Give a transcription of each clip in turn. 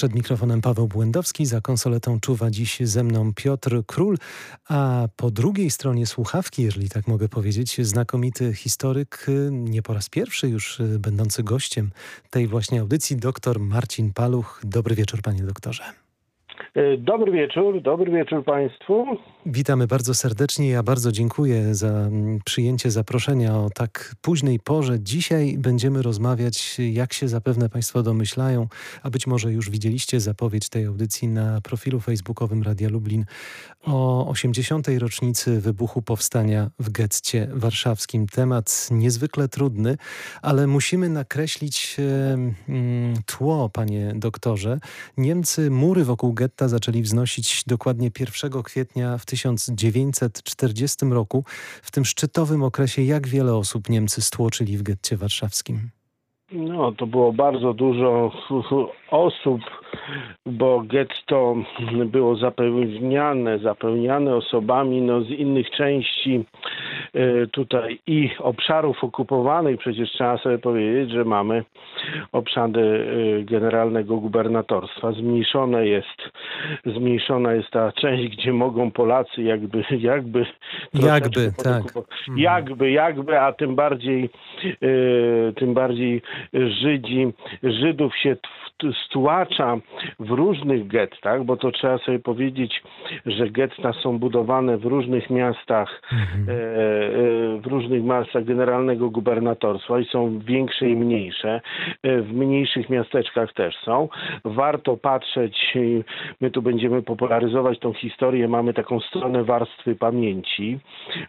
Przed mikrofonem Paweł Błędowski, za konsoletą czuwa dziś ze mną Piotr Król, a po drugiej stronie słuchawki, jeżeli tak mogę powiedzieć, znakomity historyk, nie po raz pierwszy już będący gościem tej właśnie audycji, dr Marcin Paluch. Dobry wieczór panie doktorze. E, dobry wieczór, dobry wieczór Państwu. Witamy bardzo serdecznie. Ja bardzo dziękuję za mm, przyjęcie zaproszenia o tak późnej porze. Dzisiaj będziemy rozmawiać, jak się zapewne Państwo domyślają, a być może już widzieliście zapowiedź tej audycji na profilu facebookowym Radia Lublin o 80. rocznicy wybuchu powstania w getcie warszawskim. Temat niezwykle trudny, ale musimy nakreślić mm, tło, panie doktorze. Niemcy mury wokół getta zaczęli wznosić dokładnie 1 kwietnia w 1940 roku. W tym szczytowym okresie jak wiele osób Niemcy stłoczyli w getcie warszawskim? No, to było bardzo dużo osób, bo getto było zapełniane, zapełniane osobami no, z innych części tutaj i obszarów okupowanych. Przecież trzeba sobie powiedzieć, że mamy obszary e, generalnego gubernatorstwa. Zmniejszone jest, zmniejszona jest ta część, gdzie mogą Polacy jakby, jakby, jakby, tak. jakby, jakby, a tym bardziej, e, tym bardziej Żydzi, Żydów się stłacza w różnych gettach, bo to trzeba sobie powiedzieć, że getta są budowane w różnych miastach, mhm. E, e, w różnych miastach generalnego gubernatorstwa i są większe i mniejsze. E, w mniejszych miasteczkach też są. Warto patrzeć, my tu będziemy popularyzować tą historię, mamy taką stronę warstwy pamięci.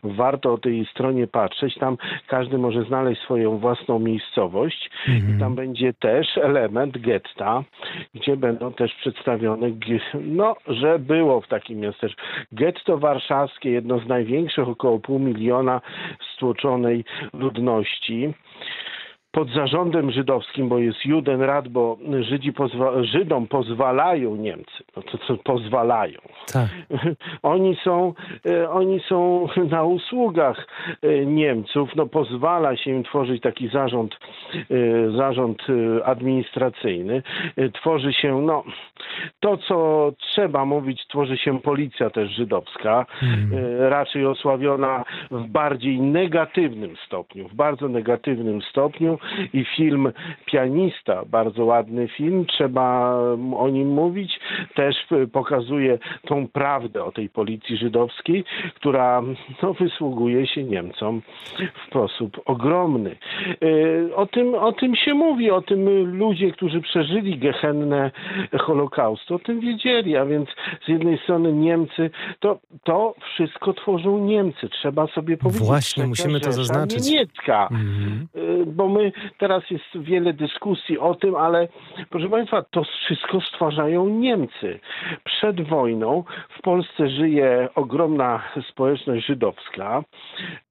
Warto o tej stronie patrzeć, tam każdy może znaleźć swoją własną miejscowość mhm. i tam będzie też element getta, gdzie będą też przedstawione, no, że było w takim miasteczku. Getto warszawskie, jedno z największych, około pół miliona stłoczonej ludności pod zarządem żydowskim, bo jest Judenrat, bo Żydzi pozwa Żydom pozwalają Niemcy. No to co pozwalają. Tak. Oni, są, e, oni są na usługach e, Niemców. No pozwala się im tworzyć taki zarząd, e, zarząd administracyjny. Tworzy się, no to co trzeba mówić, tworzy się policja też żydowska, hmm. raczej osławiona w bardziej negatywnym stopniu, w bardzo negatywnym stopniu i film Pianista, bardzo ładny film, trzeba o nim mówić, też pokazuje tą prawdę o tej policji żydowskiej, która no, wysługuje się Niemcom w sposób ogromny. E, o tym, o tym się mówi, o tym ludzie, którzy przeżyli gehennę Holokaustu, o tym wiedzieli, a więc z jednej strony Niemcy, to, to wszystko tworzą Niemcy, trzeba sobie powiedzieć. Właśnie, musimy to zaznaczyć. Niemiecka, mm -hmm. bo my teraz jest wiele dyskusji o tym, ale proszę Państwa, to wszystko stwarzają Niemcy. Przed wojną w Polsce żyje ogromna społeczność żydowska.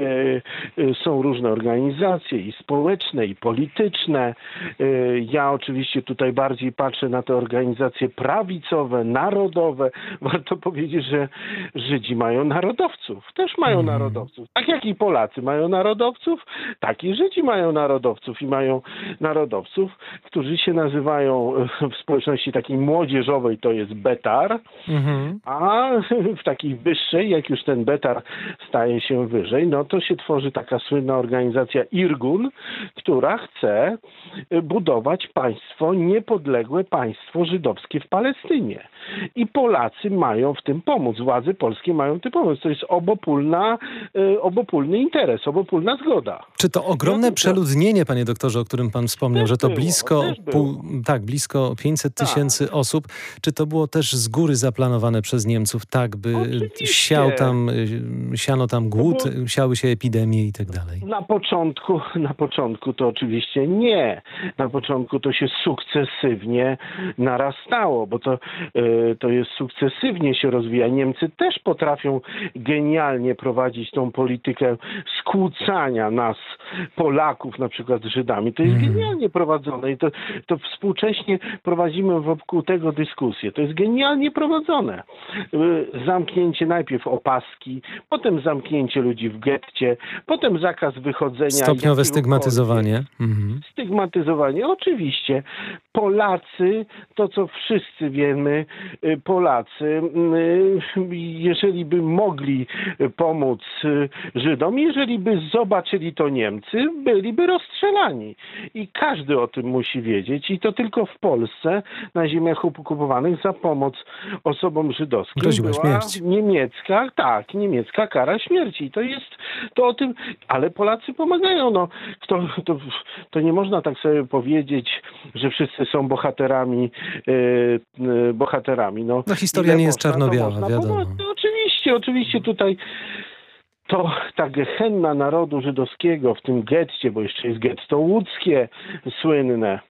E, e, są różne organizacje i społeczne, i polityczne. E, ja oczywiście tutaj bardziej patrzę na te organizacje prawicowe, narodowe. Warto powiedzieć, że Żydzi mają narodowców. Też mają mm. narodowców. Tak jak i Polacy mają narodowców, tak i Żydzi mają narodowców i mają narodowców, którzy się nazywają w społeczności takiej młodzieżowej to jest betar, mhm. a w takiej wyższej, jak już ten betar staje się wyżej, no to się tworzy taka słynna organizacja Irgun, która chce budować państwo, niepodległe państwo żydowskie w Palestynie. I Polacy mają w tym pomóc, władze polskie mają w tym pomóc. To jest obopólna, e, obopólny interes, obopólna zgoda. Czy to ogromne przeludnienie, panie doktorze, o którym pan wspomniał, że to blisko, pół, tak, blisko 500 tak. tysięcy tak. osób, czy to było też z góry zaplanowane przez Niemców, tak by siał tam, y, siano tam głód, było... siały się epidemie i tak dalej? Na początku, na początku to oczywiście nie. Na początku to się sukcesywnie narastało, bo to, y, to jest sukcesywnie się rozwija. Niemcy też potrafią genialnie prowadzić tą politykę skłócania nas Polaków na przykład Żydami. To jest Mhm. genialnie prowadzone i to, to współcześnie prowadzimy wokół tego dyskusję. To jest genialnie prowadzone. Y, Zamknięcie najpierw opaski, potem zamknięcie ludzi w getcie, potem zakaz wychodzenia. Stopniowe stygmatyzowanie. Mhm. Stygmatyzowanie. Oczywiście Polacy, to co wszyscy wiemy, y, Polacy, y, jeżeli by mogli pomóc Żydom, jeżeli by zobaczyli to Niemcy, byliby rozstrzelani. I każdy o tym musi wiedzieć. I to tylko w Polsce, na ziemiach okupowanych, za pomoc osobom żydowskim Groziła była śmierć. niemiecka, tak, niemiecka kara śmierci. I to jest to o tym, ale Polacy pomagają. No, kto, to, to nie można tak sobie powiedzieć, że wszyscy są bohaterami, e, e, bohaterami. No, No, historia nie jest to czarno-biała, wiadomo. pomóc. No, oczywiście, oczywiście tutaj to ta gehenna narodu żydowskiego w tym getcie, bo jeszcze jest getto łódzkie słynne,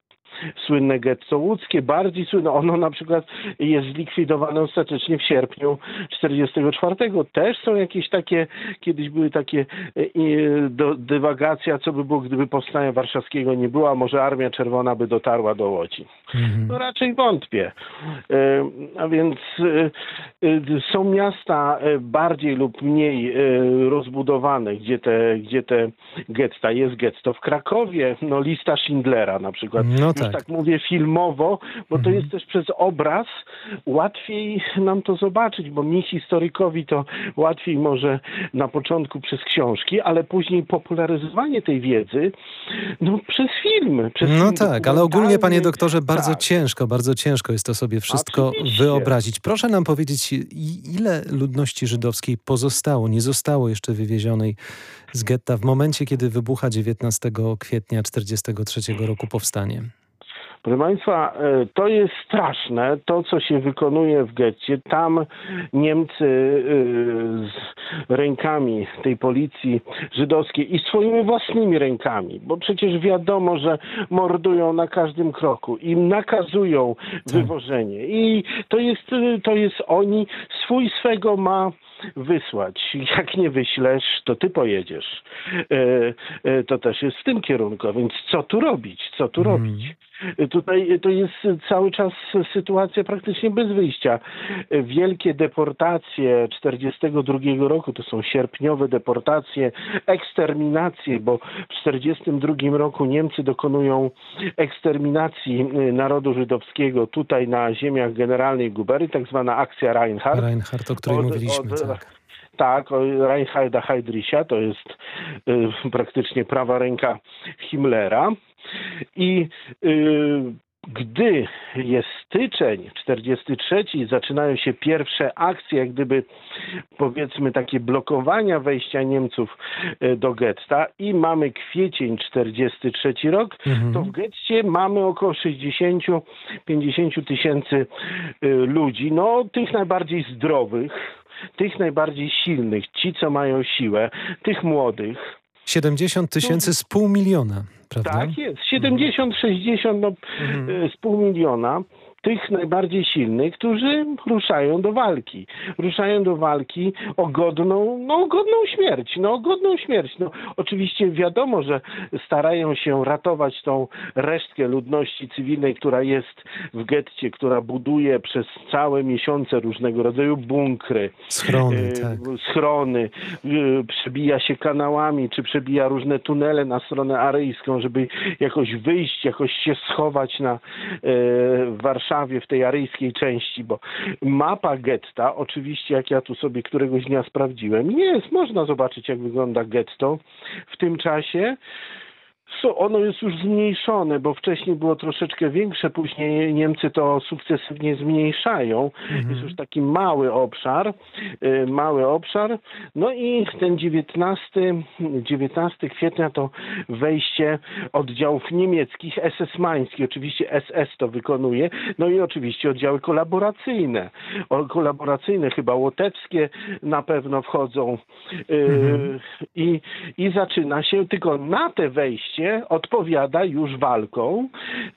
słynne getto łódzkie, bardziej słynne. Ono na przykład jest zlikwidowane ostatecznie w sierpniu 44. Też są jakieś takie, kiedyś były takie e, do, dywagacja, co by było, gdyby powstania warszawskiego nie było, a może Armia Czerwona by dotarła do Łodzi. Mhm. No raczej wątpię. E, A więc e, są miasta bardziej lub mniej rozbudowane, gdzie te, gdzie te getta. Jest getto w Krakowie, no lista Schindlera na przykład. No Już tak. tak mówię filmowo, bo to Mhm. jest też przez obraz łatwiej nam to zobaczyć, bo mi historykowi to łatwiej może na początku przez książki, ale później popularyzowanie tej wiedzy no, przez film. Przez No film tak, ale ogólnie, panie doktorze, bardzo Tak. ciężko, bardzo ciężko jest to sobie wszystko Oczywiście. wyobrazić. Proszę nam powiedzieć, ile ludności żydowskiej pozostało, nie zostało jeszcze wywiezionej z getta w momencie, kiedy wybucha 19 kwietnia 1943 roku powstanie? Proszę Państwa, e, to jest straszne, to co się wykonuje w getcie. Tam Niemcy e, z rękami tej policji żydowskiej i swoimi własnymi rękami, bo przecież wiadomo, że mordują na każdym kroku, im nakazują wywożenie. I to jest, e, to jest oni, swój swego ma wysłać. Jak nie wyślesz, to ty pojedziesz. To też jest w tym kierunku. Więc co tu robić? Co tu Mhm. robić? Tutaj to jest cały czas sytuacja praktycznie bez wyjścia. Wielkie deportacje 42 roku, to są sierpniowe deportacje, eksterminacje, bo w 42 roku Niemcy dokonują eksterminacji narodu żydowskiego tutaj na ziemiach generalnej Gubery, tak zwana akcja Reinhardt. Reinhardt, o której Od- mówiliśmy. od- tak. Tak, Reinharda Heydricha, to jest y, praktycznie prawa ręka Himmlera. I y, gdy jest styczeń 43, zaczynają się pierwsze akcje, jak gdyby powiedzmy takie blokowania wejścia Niemców y, do getta i mamy kwiecień 43 rok, Mhm. to w getcie mamy około 60-50 tysięcy y, ludzi, no tych najbardziej zdrowych, tych najbardziej silnych, ci co mają siłę, tych młodych. 70 tysięcy z pół miliona, prawda? Tak jest, 70-60 no, Mhm. y, z pół miliona. Tych najbardziej silnych, którzy ruszają do walki. Ruszają do walki o godną, no, godną śmierć. No, godną śmierć. No, oczywiście wiadomo, że starają się ratować tą resztkę ludności cywilnej, która jest w getcie, która buduje przez całe miesiące różnego rodzaju bunkry, Schrony, e, tak. schrony, e, przebija się kanałami, czy przebija różne tunele na stronę aryjską, żeby jakoś wyjść, jakoś się schować na, w Warszawie, w tej aryjskiej części, bo mapa getta, oczywiście jak ja tu sobie któregoś dnia sprawdziłem, jest, można zobaczyć jak wygląda getto w tym czasie. Ono jest już zmniejszone, bo wcześniej było troszeczkę większe, później Niemcy to sukcesywnie zmniejszają. Jest już taki mały obszar, y, mały obszar. No i ten 19, 19 kwietnia to wejście oddziałów niemieckich, SS-mańskich, oczywiście SS to wykonuje, no i oczywiście oddziały kolaboracyjne. O, kolaboracyjne, chyba łotewskie na pewno wchodzą. Y, Mhm. i, I zaczyna się, tylko na te wejście odpowiada już walką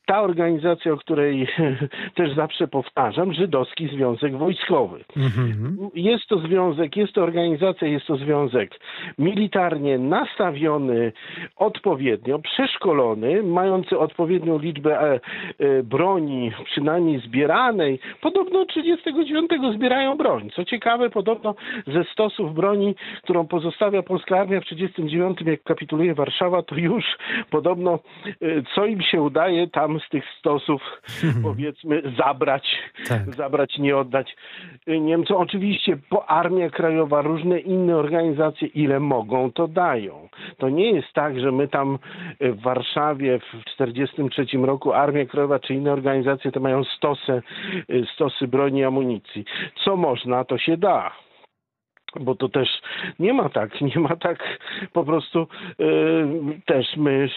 ta organizacja, o której też zawsze powtarzam, Żydowski Związek Wojskowy. Mhm. Jest to związek, jest to organizacja, jest to związek militarnie nastawiony odpowiednio, przeszkolony, mający odpowiednią liczbę e, e, broni, przynajmniej zbieranej. Podobno 39 zbierają broń. Co ciekawe, podobno ze stosów broni, którą pozostawia polska armia w 39, jak kapituluje Warszawa, to już podobno e, co im się udaje tam z tych stosów, powiedzmy, zabrać, tak. zabrać, nie oddać Niemcom. Oczywiście po Armia Krajowa, różne inne organizacje, ile mogą, to dają. To nie jest tak, że my tam w Warszawie w 1943 roku Armia Krajowa czy inne organizacje to mają stosy, stosy broni i amunicji. Co można, to się da bo to też nie ma tak, nie ma tak po prostu y, też my,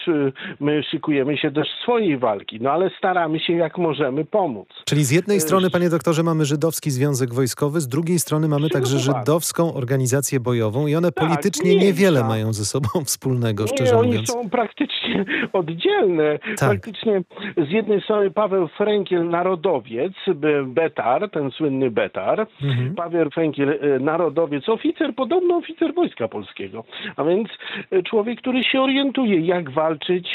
my szykujemy się do swojej walki, no ale staramy się jak możemy pomóc. Czyli z jednej strony, panie doktorze, mamy Żydowski Związek Wojskowy, z drugiej strony mamy także Żydowską Organizację Bojową i one tak, politycznie nie, niewiele tak. mają ze sobą wspólnego, nie, szczerze oni mówiąc. oni są praktycznie oddzielne. Tak. Praktycznie z jednej strony Paweł Frenkiel, narodowiec, Betar, ten słynny Betar, mhm. Paweł Frenkiel, y, oficer, podobno oficer Wojska Polskiego. A więc e, człowiek, który się orientuje, jak walczyć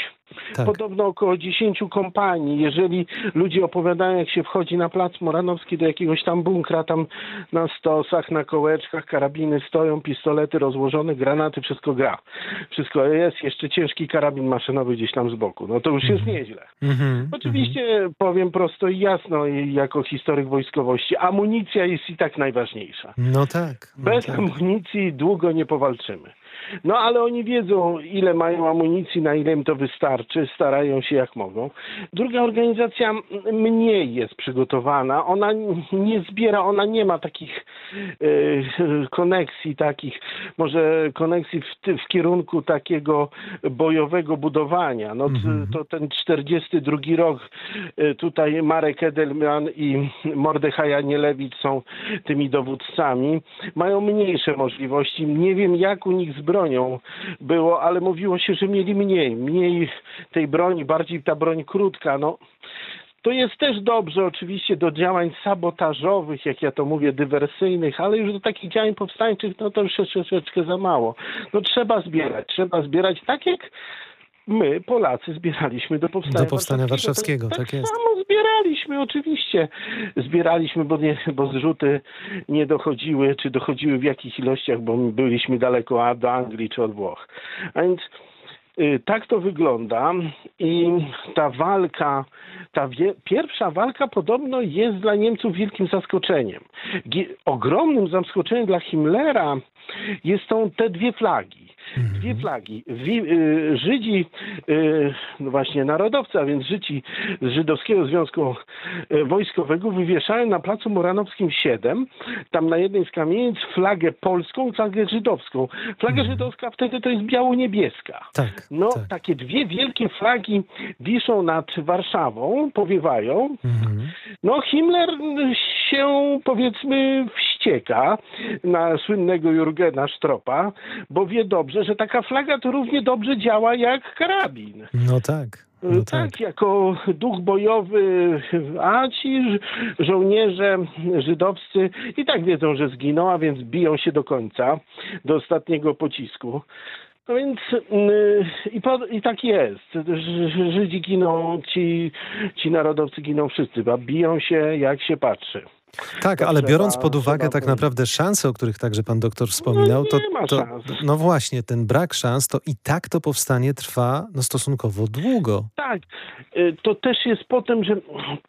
tak. Podobno około 10 kompanii. Jeżeli ludzie opowiadają, jak się wchodzi na plac Moranowski do jakiegoś tam bunkra, tam na stosach, na kołeczkach, karabiny stoją, pistolety rozłożone, granaty, wszystko gra. Wszystko jest, jeszcze ciężki karabin maszynowy gdzieś tam z boku. No to już jest mhm. nieźle. Mm-hmm. Oczywiście mm-hmm. powiem prosto i jasno, jako historyk wojskowości, amunicja jest i tak najważniejsza. No tak. No Bez tak. amunicji długo nie powalczymy. No ale oni wiedzą, ile mają amunicji, na ile im to wystarczy, starają się jak mogą. Druga organizacja mniej jest przygotowana, ona nie zbiera, ona nie ma takich y, koneksji, takich może koneksji w, w, kierunku takiego bojowego budowania. No mm-hmm. to ten 42 rok, y, tutaj Marek Edelman i Mordechaja Nielewicz są tymi dowódcami, mają mniejsze możliwości. Nie wiem, jak u nich zbroją bronią było, ale mówiło się, że mieli mniej, mniej tej broni, bardziej ta broń krótka. No, to jest też dobrze oczywiście do działań sabotażowych, jak ja to mówię, dywersyjnych, ale już do takich działań powstańczych, no to już troszeczkę za mało. No trzeba zbierać, trzeba zbierać tak jak my, Polacy, zbieraliśmy do powstania, do powstania warszawskiego. tak, tak jest. samo zbieraliśmy, oczywiście. Zbieraliśmy, bo, nie, bo zrzuty nie dochodziły, czy dochodziły w jakich ilościach, bo byliśmy daleko a do Anglii czy od Włoch. A więc y, tak to wygląda i ta walka, ta wie, pierwsza walka podobno jest dla Niemców wielkim zaskoczeniem. G ogromnym zaskoczeniem dla Himmlera jest są te dwie flagi. Dwie mhm. flagi. Y, Żydzi, y, no właśnie narodowcy, a więc Żydzi z Żydowskiego Związku y, Wojskowego wywieszają na Placu Moranowskim 7, tam na jednej z kamienic flagę polską i flagę żydowską. Flaga mhm. żydowska wtedy to jest biało-niebieska. Tak, no, tak. takie dwie wielkie flagi wiszą nad Warszawą, powiewają. Mhm. No, Himmler się, powiedzmy, wścieka na słynnego Jurgena Stropa, bo wie dobrze, że taka flaga to równie dobrze działa jak karabin. No tak. No tak, tak, jako duch bojowy, a ci żołnierze żydowscy i tak wiedzą, że zginą, a więc biją się do końca, do ostatniego pocisku. No więc yy, i, po, i, tak jest. Żydzi giną, ci, ci narodowcy giną wszyscy, a biją się jak się patrzy. Tak, ale trzeba, biorąc pod uwagę tak naprawdę szanse, o których także pan doktor wspominał, no to, to no właśnie, ten brak szans, to i tak to powstanie trwa no, stosunkowo długo. Tak, y, to też jest potem, że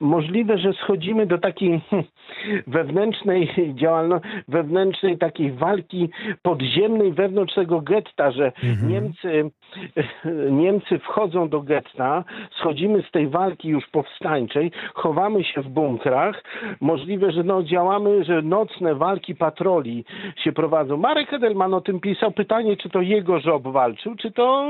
możliwe, że schodzimy do takiej wewnętrznej działalności, wewnętrznej takiej walki podziemnej wewnątrz tego getta, że mhm. Niemcy, Niemcy wchodzą do getta, schodzimy z tej walki już powstańczej, chowamy się w bunkrach, możliwe, że no, działamy, że nocne walki patroli się prowadzą. Marek Edelman o tym pisał. Pytanie, czy to jego żob walczył, czy to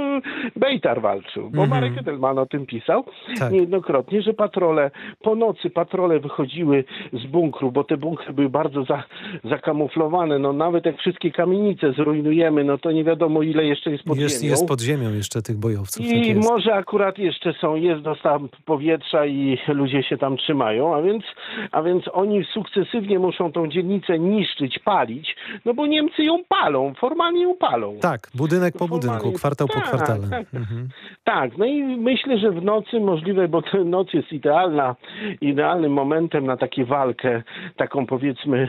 Bejtar walczył. Bo -hmm. Marek Edelman o tym pisał tak. niejednokrotnie, że patrole, po nocy patrole wychodziły z bunkru, bo te bunkry były bardzo za, zakamuflowane. No nawet jak wszystkie kamienice zrujnujemy, no to nie wiadomo ile jeszcze jest pod jest, ziemią. Jest pod ziemią jeszcze tych bojowców. I tak może akurat jeszcze są, jest dostaw powietrza i ludzie się tam trzymają, a więc, a więc oni sukcesywnie muszą tą dzielnicę niszczyć, palić, no bo Niemcy ją palą, formalnie ją palą. Tak, budynek po budynku, kwartał tak, po kwartale. Tak, mhm. tak, no i myślę, że w nocy możliwe, bo noc jest idealna, idealnym momentem na taką walkę, taką powiedzmy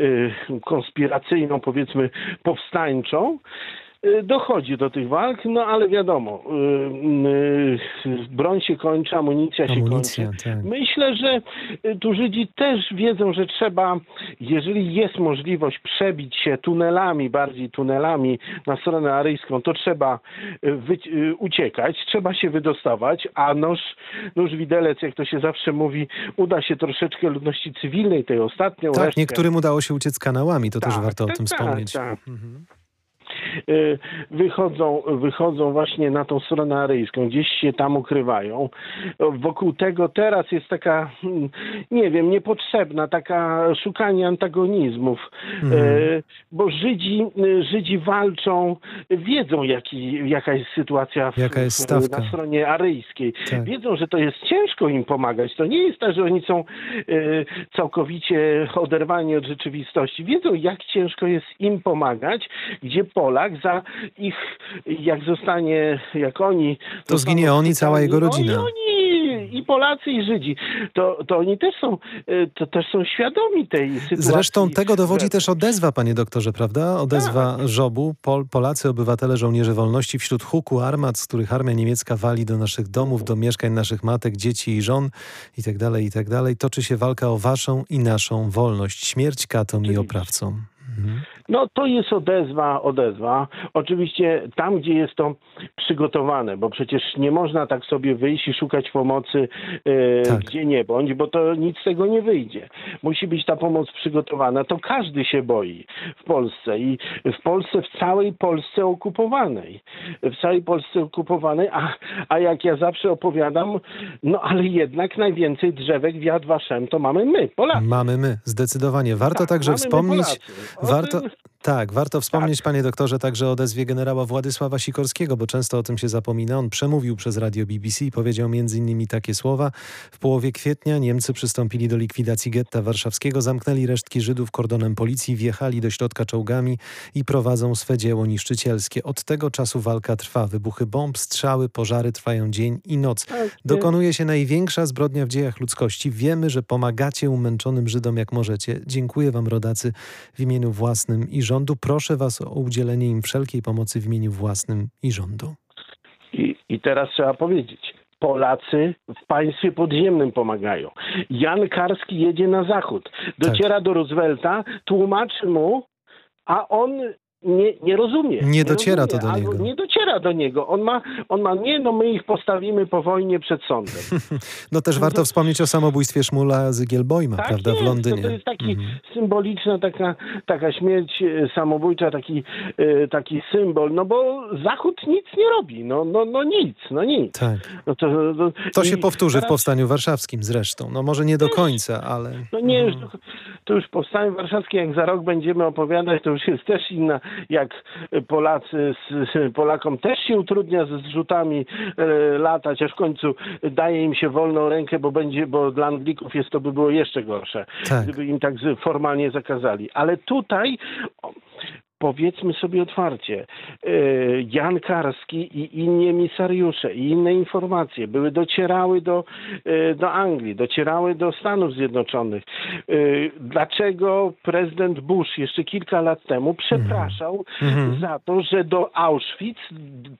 y, konspiracyjną, powiedzmy powstańczą, dochodzi do tych walk, no ale wiadomo, y, y, broń się kończy, amunicja, amunicja się kończy. Tak. Myślę, że tu Żydzi też wiedzą, że trzeba, jeżeli jest możliwość przebić się tunelami, bardziej tunelami na stronę aryjską, to trzeba uciekać, trzeba się wydostawać, a nóż, nóż widelec, jak to się zawsze mówi, uda się troszeczkę ludności cywilnej, tej ostatniej. Tak, resztkę. niektórym udało się uciec kanałami, to tak, też warto tak, o tym tak, wspomnieć. Tak. Mhm. Y, wychodzą, wychodzą właśnie na tą stronę aryjską, gdzieś się tam ukrywają. Wokół tego teraz jest taka, hmm, nie wiem, niepotrzebna, taka szukanie antagonizmów, mhm. Y, bo Żydzi, y, Żydzi walczą, wiedzą jaki, jaka jest sytuacja w, jaka jest na stronie aryjskiej. Tak. Wiedzą, że to jest ciężko im pomagać. To nie jest tak, że oni są całkowicie oderwani od rzeczywistości. Wiedzą, jak ciężko jest im pomagać, gdzie Polak za ich, jak zostanie, jak oni... To zginie on i cała jego rodzina. No i oni, i Polacy, i Żydzi. To, to oni też są, e, to też są świadomi tej sytuacji. Zresztą tego dowodzi też odezwa, panie doktorze, prawda? Odezwa tak. Żobu. Pol, Polacy, obywatele, żołnierze wolności wśród huku armat, z których armia niemiecka wali do naszych domów, do mieszkań naszych matek, dzieci i żon i tak dalej, i tak dalej. Toczy się walka o waszą i naszą wolność. Śmierć katom i oprawcom. No to jest odezwa, odezwa. Oczywiście tam, gdzie jest to przygotowane, bo przecież nie można tak sobie wyjść i szukać pomocy e, tak. gdzie nie bądź, bo to nic z tego nie wyjdzie. Musi być ta pomoc przygotowana. To każdy się boi w Polsce i w Polsce, w całej Polsce okupowanej. W całej Polsce okupowanej, a, a jak ja zawsze opowiadam, no ale jednak najwięcej drzewek w Yad Vashem to mamy my, Polacy. Mamy my, zdecydowanie. Warto tak, także wspomnieć, warto, tak, warto wspomnieć, tak. panie doktorze, także o odezwie generała Władysława Sikorskiego, bo często o tym się zapomina. On przemówił przez radio BBC i powiedział m.in. takie słowa. W połowie kwietnia Niemcy przystąpili do likwidacji getta warszawskiego, zamknęli resztki Żydów kordonem policji, wjechali do środka czołgami i prowadzą swe dzieło niszczycielskie. Od tego czasu walka trwa. Wybuchy bomb, strzały, pożary trwają dzień i noc. Tak, Dokonuje się największa zbrodnia w dziejach ludzkości. Wiemy, że pomagacie umęczonym Żydom jak możecie. Dziękuję wam, rodacy, w imieniu własnym i rządu. Proszę Was o udzielenie im wszelkiej pomocy w imieniu własnym i rządu. I, i teraz trzeba powiedzieć, Polacy w państwie podziemnym pomagają. Jan Karski jedzie na zachód, dociera tak. do Roosevelta, tłumaczy mu, a on nie, nie rozumie. Nie, nie dociera rozumie, to do niego. Nie dociera do niego. On ma, on ma, nie, no my ich postawimy po wojnie przed sądem. no też warto wspomnieć o samobójstwie Szmula Zygielbojma, tak prawda, jest, w Londynie. To, jest taki mhm. symboliczna taka, taka śmierć e, samobójcza, taki, e, taki symbol, no bo Zachód nic nie robi, no, no, no nic, no nic. Tak. No to, to, to się powtórzy teraz... w Powstaniu Warszawskim zresztą, no może nie do końca, ale... No nie, mhm. to już Powstanie Warszawskie, jak za rok będziemy opowiadać, to już jest też inna jak Polacy, Polakom też się utrudnia ze zrzutami e, latać, aż w końcu daje im się wolną rękę, bo będzie, bo dla Anglików jest to by było jeszcze gorsze, tak. gdyby im tak formalnie zakazali. Ale tutaj powiedzmy sobie otwarcie, e, Jan Karski i inni emisariusze i inne informacje były, docierały do, e, do Anglii, docierały do Stanów Zjednoczonych. E, dlaczego prezydent Bush jeszcze kilka lat temu przepraszał mm. za to, że do Auschwitz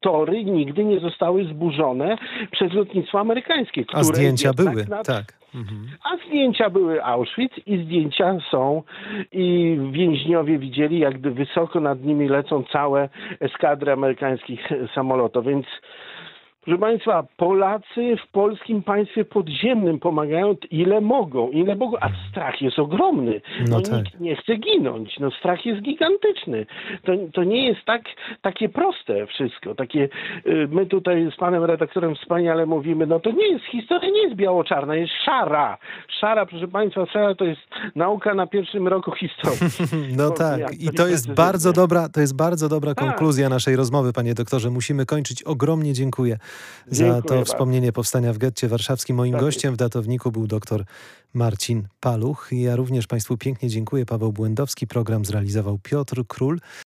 tory nigdy nie zostały zburzone przez lotnictwo amerykańskie. A zdjęcia były, nad... tak. Mhm. A zdjęcia były Auschwitz i zdjęcia są i więźniowie widzieli, jak wysoko nad nimi lecą całe eskadry amerykańskich samolotów, więc Proszę Państwa, Polacy w polskim państwie podziemnym pomagają ile mogą, ile mogą, a strach jest ogromny. No No, tak. Nikt nie chce ginąć. No, strach jest gigantyczny. To, to nie jest tak, takie proste wszystko. Takie, y, my tutaj z panem redaktorem wspaniale mówimy, no to nie jest, historia nie jest biało-czarna, jest szara. Szara, proszę Państwa, szara to jest nauka na pierwszym roku historii. No tak, i to jest bardzo dobra, to jest bardzo dobra Tak. konkluzja naszej rozmowy, panie doktorze. Musimy kończyć. Ogromnie dziękuję za Dziękuję to bardzo. wspomnienie powstania w getcie warszawskim. Moim Tak gościem w datowniku był doktor Marcin Paluch. Ja również państwu pięknie dziękuję. Paweł Błędowski. Program zrealizował Piotr Król.